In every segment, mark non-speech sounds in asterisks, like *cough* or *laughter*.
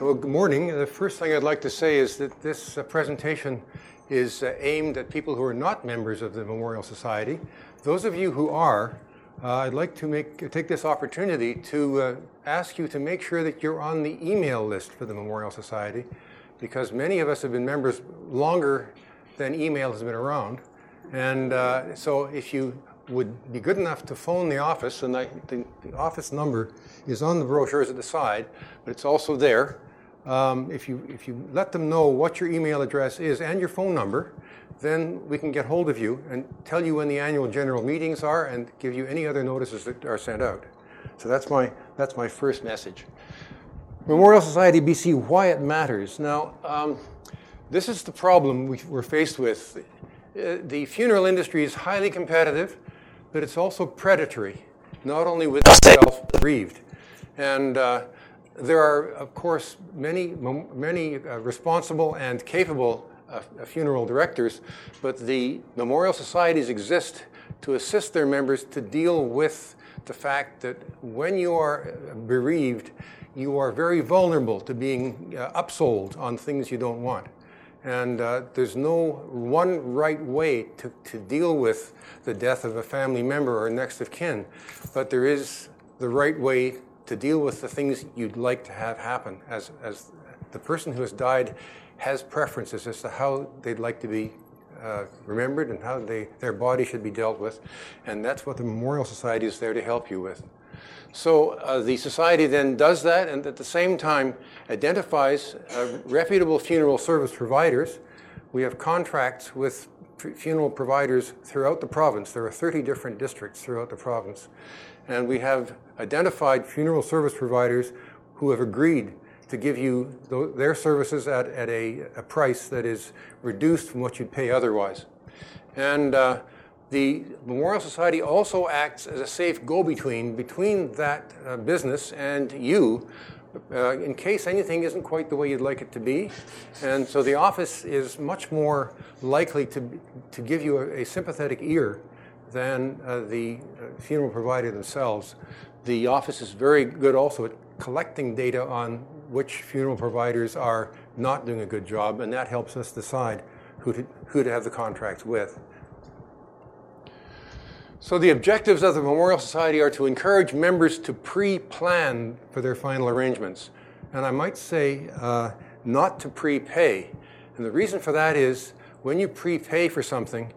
Well, good morning. The first thing I'd like to say is that this uh, presentation is uh, aimed at people who are not members of the Memorial Society. Those of you who are, uh, I'd like to make, take this opportunity to uh, ask you to make sure that you're on the email list for the Memorial Society because many of us have been members longer than email has been around. And uh, so if you would be good enough to phone the office, and I, the, the, office number is on the brochures at the side, but it's also there. Um, if, you, if you let them know what your email address is and your phone number, then we can get hold of you and tell you when the annual general meetings are and give you any other notices that are sent out. So that's my, that's my first message. Memorial Society BC, why it matters. Now, um, this is the problem we, are faced with. Uh, the funeral industry is highly competitive, but it's also predatory, not only with itself bereaved. And uh, there are, of course, many, many uh, responsible and capable uh, funeral directors, but the memorial societies exist to assist their members to deal with the fact that when you are bereaved, you are very vulnerable to being uh, upsold on things you don't want. And uh, there's no one right way to, to deal with the death of a family member or next of kin, but there is the right way to deal with the things you'd like to have happen. As, as the person who has died has preferences as to how they'd like to be uh, remembered and how they, their body should be dealt with. And that's what the Memorial Society is there to help you with. So uh, the society then does that and at the same time identifies uh, reputable funeral service providers. We have contracts with funeral providers throughout the province. There are 30 different districts throughout the province. And we have identified funeral service providers who have agreed to give you th- their services at, at a, a, price that is reduced from what you'd pay otherwise. And uh, the Memorial Society also acts as a safe go between between that uh, business and you. Uh, in case anything isn't quite the way you'd like it to be. And so the office is much more likely to, to give you a, a sympathetic ear than uh, the uh, funeral provider themselves. The office is very good also at collecting data on which funeral providers are not doing a good job, and that helps us decide who to, who to have the contracts with. So, the objectives of the Memorial Society are to encourage members to pre plan for their final arrangements. And I might say uh, not to prepay. And the reason for that is when you prepay for something,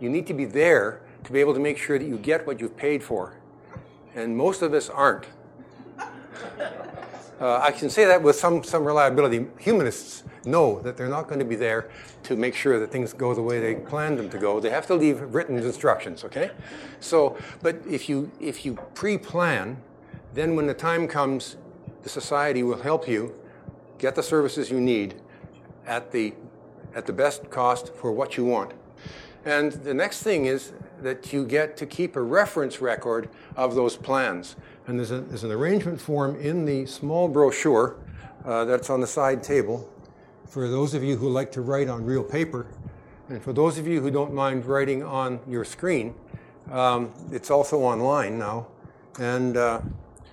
you need to be there to be able to make sure that you get what you've paid for. And most of us aren't. *laughs* Uh, I can say that with some, some reliability. Humanists know that they're not going to be there to make sure that things go the way they planned them to go. They have to leave written instructions, okay? So, but if you, if you pre-plan, then when the time comes, the society will help you get the services you need at the, at the best cost for what you want. And the next thing is that you get to keep a reference record of those plans. And there's, a, there's an arrangement form in the small brochure uh, that's on the side table for those of you who like to write on real paper. And for those of you who don't mind writing on your screen, um, it's also online now. And uh,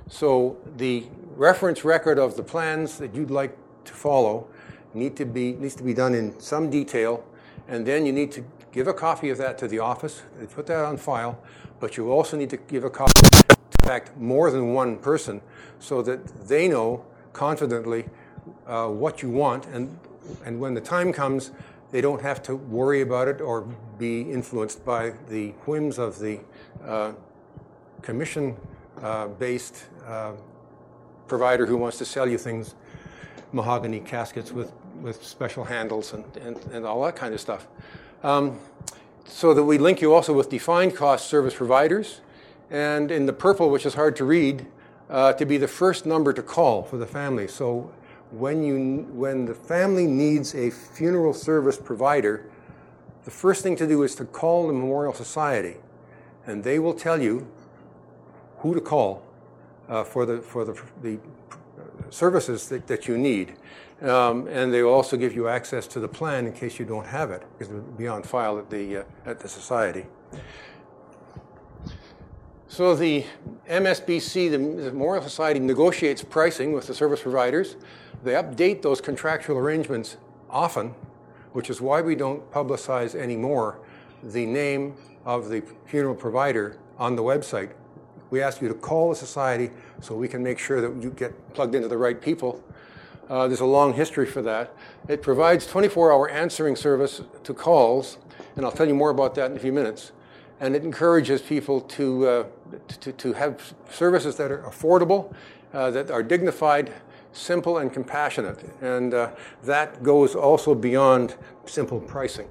so the reference record of the plans that you'd like to follow need to be, needs to be done in some detail. And then you need to give a copy of that to the office, they put that on file, but you also need to give a copy in fact, more than one person so that they know confidently uh, what you want, and, and when the time comes, they don't have to worry about it or be influenced by the whims of the uh, commission uh, based uh, provider who wants to sell you things, mahogany caskets with, with special handles and, and, and all that kind of stuff. Um, so that we link you also with defined cost service providers and in the purple, which is hard to read, uh, to be the first number to call for the family. So when, you, when the family needs a funeral service provider, the first thing to do is to call the Memorial Society, and they will tell you who to call uh, for the, for the, the services that, that you need. Um, and they also give you access to the plan in case you don't have it, because it will be on file at the, uh, at the society. So the MSBC, the Memorial Society, negotiates pricing with the service providers. They update those contractual arrangements often, which is why we don't publicize anymore the name of the funeral provider on the website. We ask you to call the society so we can make sure that you get plugged into the right people. Uh, there's a long history for that. It provides 24 hour answering service to calls, and I'll tell you more about that in a few minutes. And it encourages people to, uh, to, to, have services that are affordable, uh, that are dignified, simple, and compassionate. And uh, that goes also beyond simple pricing.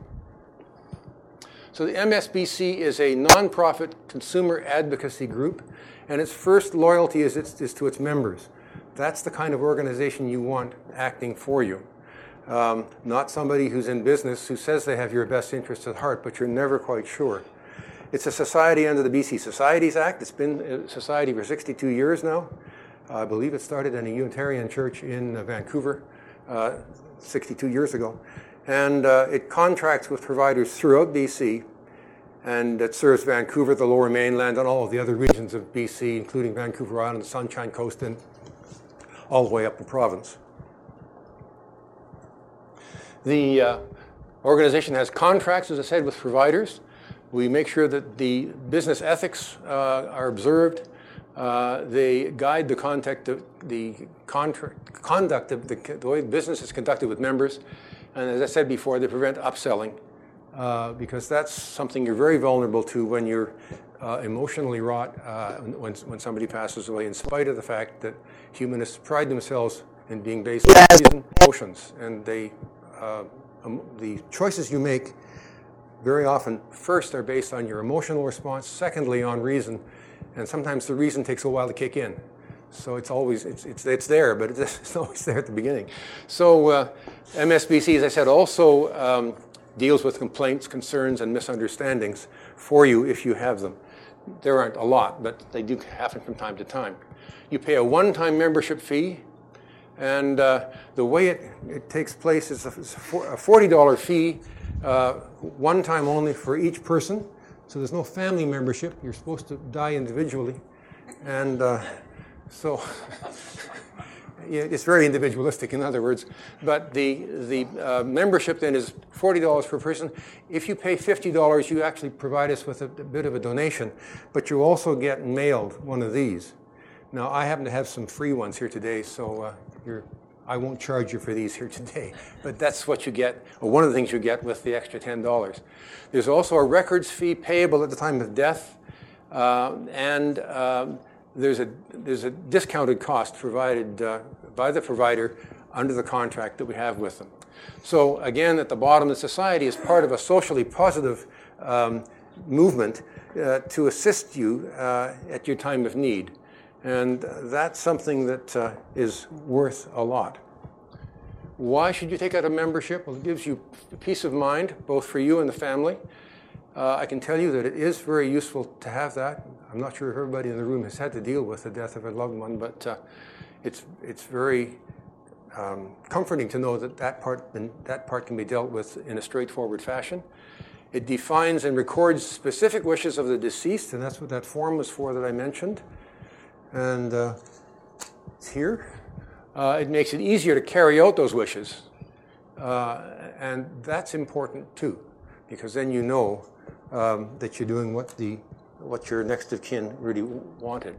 So the MSBC is a nonprofit consumer advocacy group, and its first loyalty is, its, is to its members. That's the kind of organization you want acting for you. Um, not somebody who's in business who says they have your best interests at heart, but you're never quite sure. It's a society under the BC Societies Act. It's been a society for 62 years now. I believe it started in a Unitarian church in uh, Vancouver uh, 62 years ago. And uh, it contracts with providers throughout BC, and it serves Vancouver, the lower mainland, and all of the other regions of BC, including Vancouver Island, the Sunshine Coast, and all the way up the province. The uh, organization has contracts, as I said, with providers. We make sure that the business ethics uh, are observed. Uh, they guide the of the contract, conduct of the, the, way business is conducted with members. And as I said before, they prevent upselling uh, because that's something you're very vulnerable to when you're uh, emotionally wrought uh, when, when somebody passes away, in spite of the fact that humanists pride themselves in being based on reason, emotions, and they, uh, um, the choices you make very often first are based on your emotional response, secondly on reason, and sometimes the reason takes a while to kick in. So it's always it's, it's, it's there, but *laughs* it's always there at the beginning. So uh, MSBC, as I said, also um, deals with complaints, concerns, and misunderstandings for you if you have them. There aren't a lot, but they do happen from time to time. You pay a one-time membership fee, and uh, the way it, it takes place is a, a $40 fee, uh, one time only for each person. So there's no family membership. You're supposed to die individually. And uh, so *laughs* it's very individualistic, in other words. But the, the uh, membership then is $40 per person. If you pay $50, you actually provide us with a, a, bit of a donation, but you also get mailed one of these. Now, I happen to have some free ones here today, so uh, I won't charge you for these here today, *laughs* but that's what you get, or one of the things you get with the extra $10. There's also a records fee payable at the time of death, uh, and um, there's, a, there's a discounted cost provided uh, by the provider under the contract that we have with them. So, again, at the bottom, the society is part of a socially positive um, movement uh, to assist you uh, at your time of need. And that's something that uh, is worth a lot. Why should you take out a membership? Well, it gives you peace of mind, both for you and the family. Uh, I can tell you that it is very useful to have that. I'm not sure if everybody in the room has had to deal with the death of a loved one, but uh, it's, it's very um, comforting to know that that part, that part can be dealt with in a straightforward fashion. It defines and records specific wishes of the deceased, and that's what that form was for that I mentioned and uh, it's here. Uh, it makes it easier to carry out those wishes. Uh, and that's important too, because then you know um, that you're doing what, the, what your next of kin really wanted.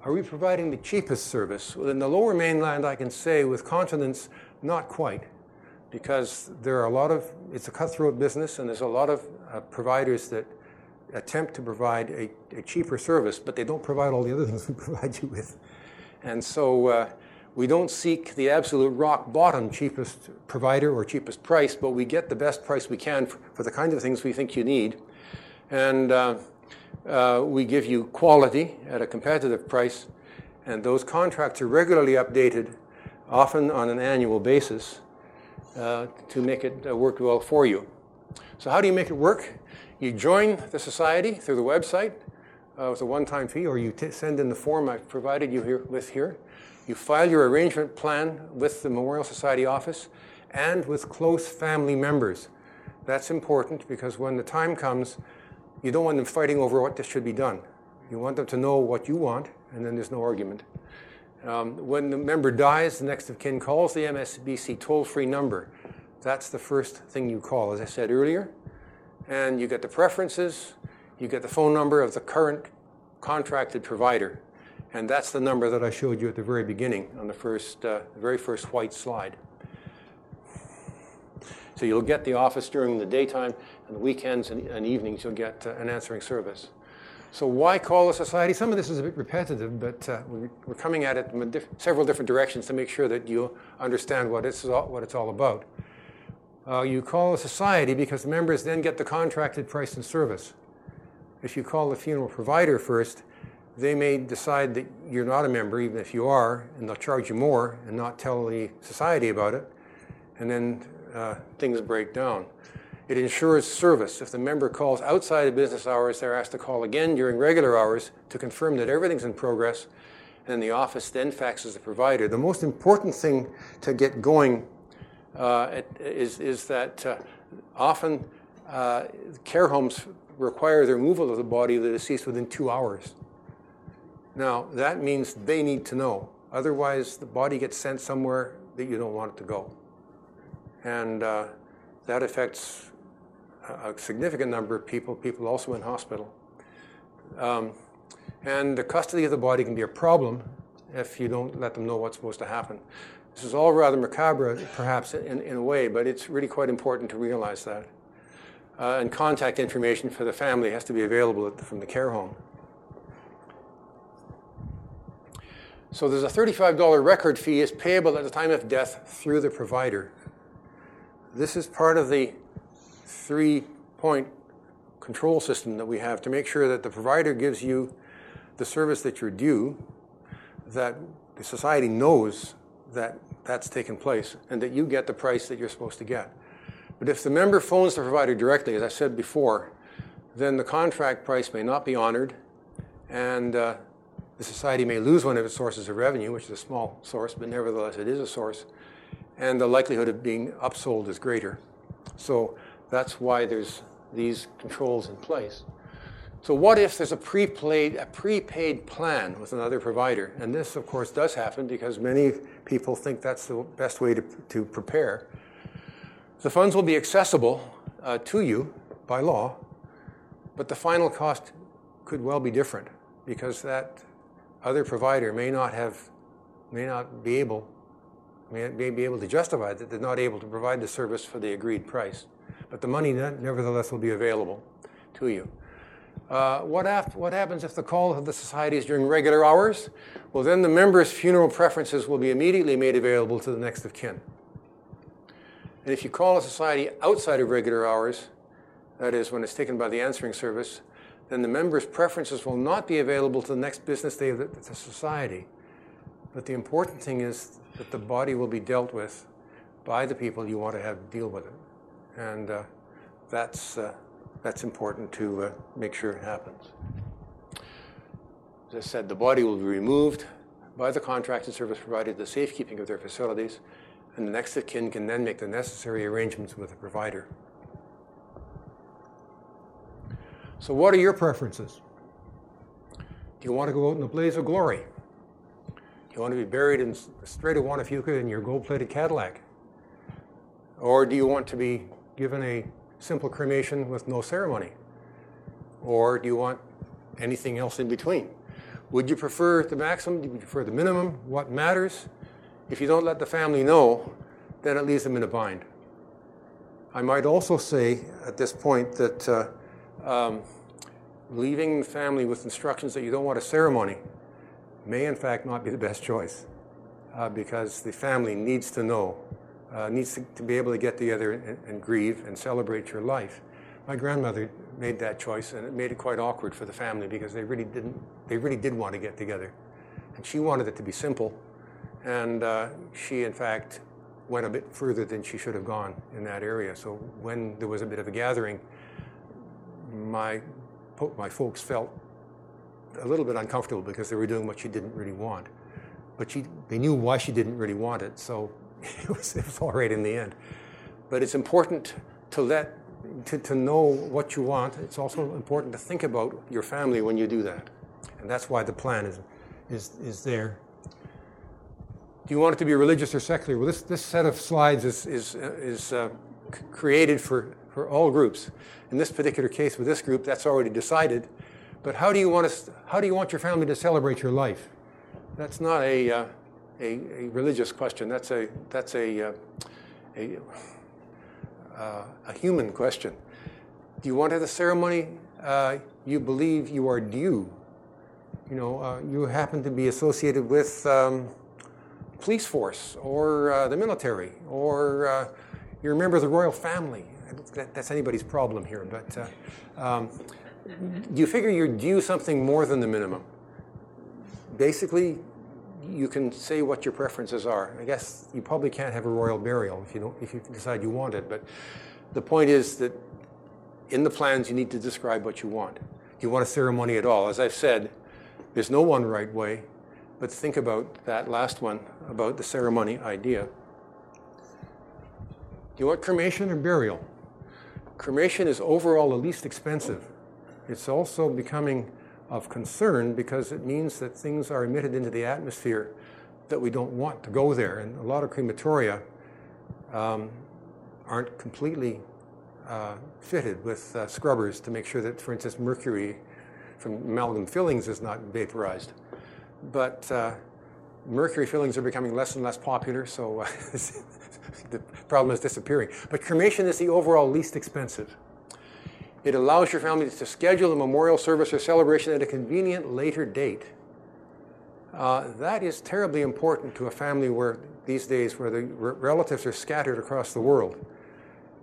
Are we providing the cheapest service? Well, in the lower mainland, I can say with confidence, not quite, because there are a lot of, it's a cutthroat business, and there's a lot of uh, providers that attempt to provide a, a, cheaper service, but they don't provide all the other things we *laughs* provide you with. And so uh, we don't seek the absolute rock bottom cheapest provider or cheapest price, but we get the best price we can for, for the kind of things we think you need. And uh, uh, we give you quality at a competitive price, and those contracts are regularly updated, often on an annual basis, uh, to make it uh, work well for you. So, how do you make it work? You join the society through the website uh, with a one time fee, or you t- send in the form I've provided you here, with here. You file your arrangement plan with the Memorial Society office and with close family members. That's important because when the time comes, you don't want them fighting over what this should be done. You want them to know what you want, and then there's no argument. Um, when the member dies, the next of kin calls the MSBC toll free number. That's the first thing you call, as I said earlier. And you get the preferences, you get the phone number of the current contracted provider. And that's the number that I showed you at the very beginning on the first, uh, very first white slide. So you'll get the office during the daytime, and weekends and, and evenings you'll get uh, an answering service. So why call a society? Some of this is a bit repetitive, but uh, we're coming at it from diff- several different directions to make sure that you understand what it's all, what it's all about. Uh, you call a society because the members then get the contracted price and service. If you call the funeral provider first, they may decide that you're not a member, even if you are, and they'll charge you more and not tell the society about it. And then uh, things break down. It ensures service. If the member calls outside of business hours, they're asked to call again during regular hours to confirm that everything's in progress, and the office then faxes the provider. The most important thing to get going uh, is, is that uh, often uh, care homes require the removal of the body of the deceased within two hours. Now, that means they need to know. Otherwise, the body gets sent somewhere that you don't want it to go and uh, that affects a significant number of people, people also in hospital. Um, and the custody of the body can be a problem if you don't let them know what's supposed to happen. This is all rather macabre, perhaps, in, in a way, but it's really quite important to realize that. Uh, and contact information for the family has to be available from the care home. So there's a $35 record fee is payable at the time of death through the provider. This is part of the three point control system that we have to make sure that the provider gives you the service that you're due, that the society knows that that's taken place, and that you get the price that you're supposed to get. But if the member phones the provider directly, as I said before, then the contract price may not be honored, and uh, the society may lose one of its sources of revenue, which is a small source, but nevertheless it is a source and the likelihood of being upsold is greater. So that's why there's these controls in place. So what if there's a prepaid, a prepaid plan with another provider? And this, of course, does happen because many people think that's the best way to, to prepare. The funds will be accessible uh, to you by law, but the final cost could well be different because that other provider may not have, may not be able may be able to justify that they're not able to provide the service for the agreed price. But the money nevertheless will be available to you. Uh, what, af- what happens if the call of the society is during regular hours? Well, then the member's funeral preferences will be immediately made available to the next of kin. And if you call a society outside of regular hours, that is, when it's taken by the answering service, then the member's preferences will not be available to the next business day of the, the society. But the important thing is that the body will be dealt with by the people you want to have deal with it. And uh, that's, uh, that's important to uh, make sure it happens. As I said, the body will be removed by the contracted service provider to the safekeeping of their facilities, and the next of kin can then make the necessary arrangements with the provider. So, what are your preferences? Do you want to go out in a blaze of glory? Do you want to be buried in the Strait of Juan de Fuca in your gold plated Cadillac? Or do you want to be given a simple cremation with no ceremony? Or do you want anything else in between? Would you prefer the maximum? Do you prefer the minimum? What matters? If you don't let the family know, then it leaves them in a bind. I might also say at this point that uh, um, leaving the family with instructions that you don't want a ceremony may in fact not be the best choice uh, because the family needs to know, uh, needs to, to, be able to get together and, and, grieve and celebrate your life. my grandmother made that choice, and it made it quite awkward for the family because they really didn't. They really did want to get together, and she wanted it to be simple, and uh, she, in fact, went a bit further than she should have gone in that area. So when there was a bit of a gathering, my my folks felt a little bit uncomfortable because they were doing what she didn't really want, but she they knew why she didn't really want it, so *laughs* it was, it was all right in the end. But it's important to let to, to know what you want. It's also important to think about your family when you do that, and that's why the plan is is is there. Do you want it to be religious or secular? Well, this, this set of slides is, is, uh, is uh, created for, for all groups. In this particular case, with this group, that's already decided. But how do you want, to, how do you want your family to celebrate your life? That's not a, uh, a, a, religious question. That's a, that's a, uh, a, uh, a human question. Do you want to have a ceremony uh, you believe you are due? You know, you happen to be associated with. Um, police force or uh, the military or uh, you're a member of the royal family. That, that's anybody's problem here, but uh, um, you figure you're due something more than the minimum. Basically, you can say what your preferences are. I guess you probably can't have a royal burial if you don't if you decide you want it, but the point is that in the plans you need to describe what you want. You want a ceremony at all? As I've said, there's no one right way. But think about that last one, about the ceremony idea. Do you want cremation or burial? Cremation is overall the least expensive. It's also becoming of concern because it means that things are emitted into the atmosphere that we don't want to go there. And a lot of crematoria um, aren't completely uh, fitted with uh, scrubbers to make sure that, for instance, mercury from amalgam fillings is not vaporized but uh, mercury fillings are becoming less and less popular, so uh, *laughs* *laughs* the problem is disappearing. But cremation is the overall least expensive. It allows your family to schedule a memorial service or celebration at a convenient later date. Uh, that is terribly important to a family where these days where the relatives are scattered across the world.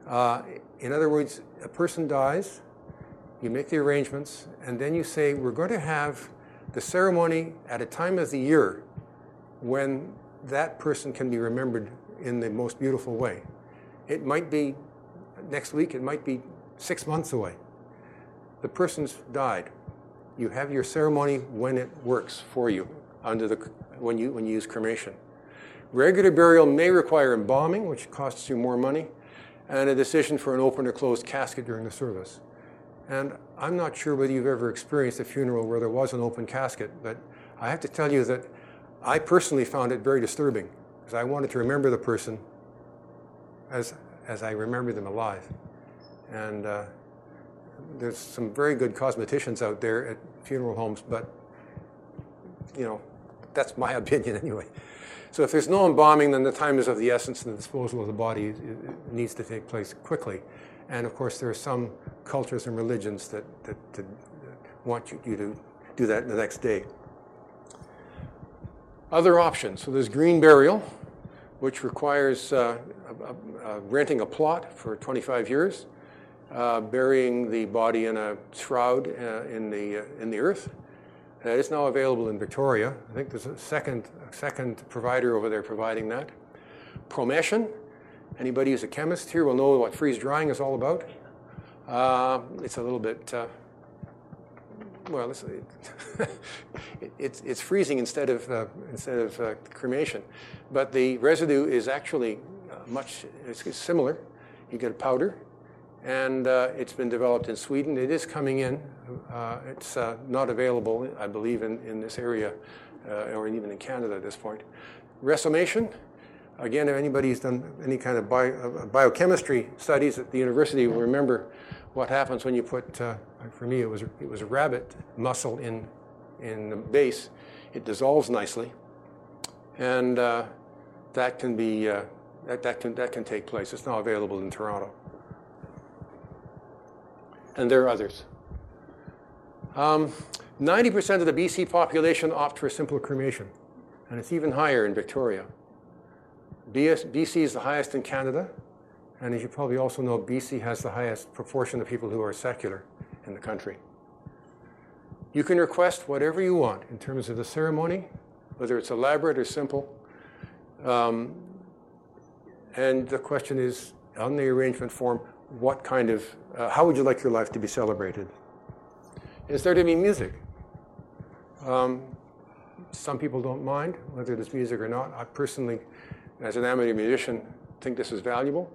Uh, in other words, a person dies, you make the arrangements, and then you say, we're going to have the ceremony at a time of the year when that person can be remembered in the most beautiful way. It might be next week, it might be six months away. The person's died. You have your ceremony when it works for you under the, when, you, when you use cremation. Regular burial may require embalming, which costs you more money, and a decision for an open or closed casket during the service. And I'm not sure whether you've ever experienced a funeral where there was an open casket, but I have to tell you that I personally found it very disturbing because I wanted to remember the person as, as I remember them alive. And uh, there's some very good cosmeticians out there at funeral homes, but you know, that's my *laughs* opinion anyway. So if there's no embalming, then the time is of the essence, and the disposal of the body needs to take place quickly. And of course, there are some cultures and religions that, that, that want you, you to do that the next day. Other options. So there's green burial, which requires uh, renting a plot for 25 years, uh, burying the body in a shroud uh, in, the, uh, in the earth. Is now available in Victoria. I think there's a second, a second provider over there providing that. Promession, Anybody who's a chemist here will know what freeze drying is all about. Uh, it's a little bit, uh, well, it's, *laughs* it, it's, it's, freezing instead of, uh, instead of uh, cremation. But the residue is actually uh, much it's similar. You get a powder, and uh, it's been developed in Sweden. It is coming in. it's not available, I believe, in, in this area or even in Canada at this point. Resomation Again, if anybody's done any kind of bio, uh, biochemistry studies at the university will remember what happens when you put, uh, for me, it was, it was a rabbit muscle in, in the base. It dissolves nicely. And uh, that, can be, uh, that, that, can, that can take place. It's now available in Toronto. And there are others. Um, 90% of the BC population opt for simple cremation, and it's even higher in Victoria. BC is the highest in Canada, And as you probably also know, BC has the highest proportion of people who are secular in the country. You can request whatever you want in terms of the ceremony, whether it's elaborate or simple. Um, and the question is on the arrangement form, what kind of, uh, how would you like your life to be celebrated? Is there to be music? Um, some people don't mind whether there's music or not. I personally, as an amateur musician, think this is valuable.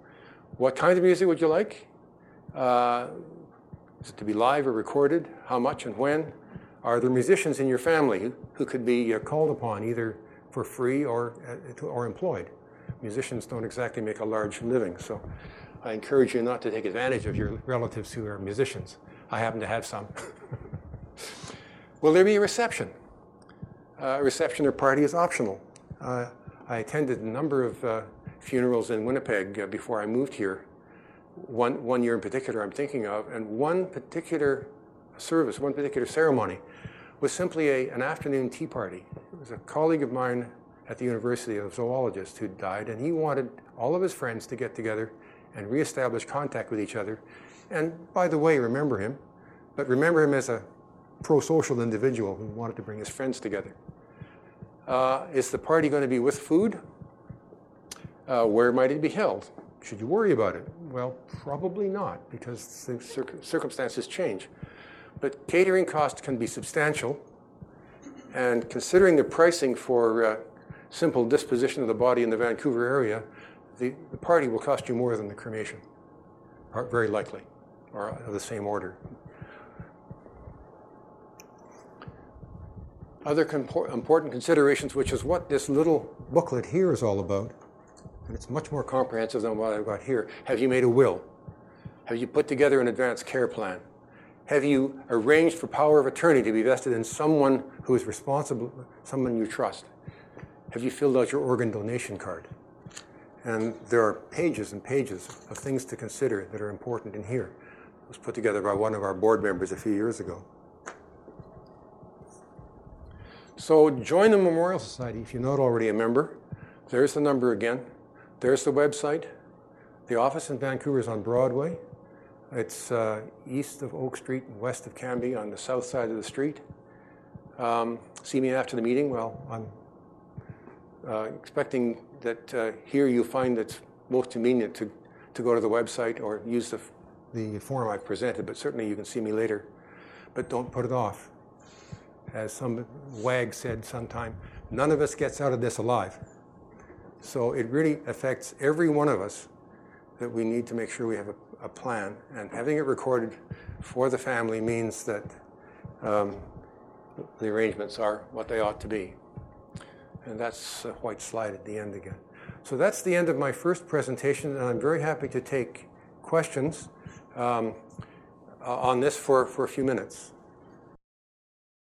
What kind of music would you like? Uh, is it to be live or recorded? How much and when? Are there musicians in your family who, could be uh, called upon either for free or, uh, or employed? Musicians don't exactly make a large living, so I encourage you not to take advantage of your relatives who are musicians. I happen to have some. *laughs* Will there be a reception? Uh, a reception or party is optional. Uh, I attended a number of uh, funerals in Winnipeg uh, before I moved here. One, one year in particular, I'm thinking of, and one particular service, one particular ceremony, was simply a, an afternoon tea party. It was a colleague of mine at the university, a zoologist who died, and he wanted all of his friends to get together and reestablish contact with each other. And by the way, remember him, but remember him as a pro social individual who wanted to bring his friends together. Uh, is the party going to be with food? Uh, where might it be held? Should you worry about it? Well, probably not, because the circumstances change. But catering costs can be substantial, and considering the pricing for uh, simple disposition of the body in the Vancouver area, the, the party will cost you more than the cremation, very likely, or of the same order. Other important considerations, which is what this little booklet here is all about, and it's much more comprehensive than what I've got here. Have you made a will? Have you put together an advanced care plan? Have you arranged for power of attorney to be vested in someone who is responsible, someone you trust? Have you filled out your organ donation card? And there are pages and pages of things to consider that are important in here. It was put together by one of our board members a few years ago. So join the Memorial Society if you're not already a member. There's the number again. There's the website. The office in Vancouver is on Broadway. It's uh, east of Oak Street and west of Cambie on the south side of the street. Um, see me after the meeting. Well, I'm uh, expecting that uh, here you find it's most convenient to, to go to the website or use the, the form I've presented, but certainly you can see me later. But don't put it off. As some wag said sometime, none of us gets out of this alive. So it really affects every one of us that we need to make sure we have a, a plan. And having it recorded for the family means that um, the arrangements are what they ought to be. And that's a white slide at the end again. So that's the end of my first presentation, and I'm very happy to take questions um, on this for, for a few minutes.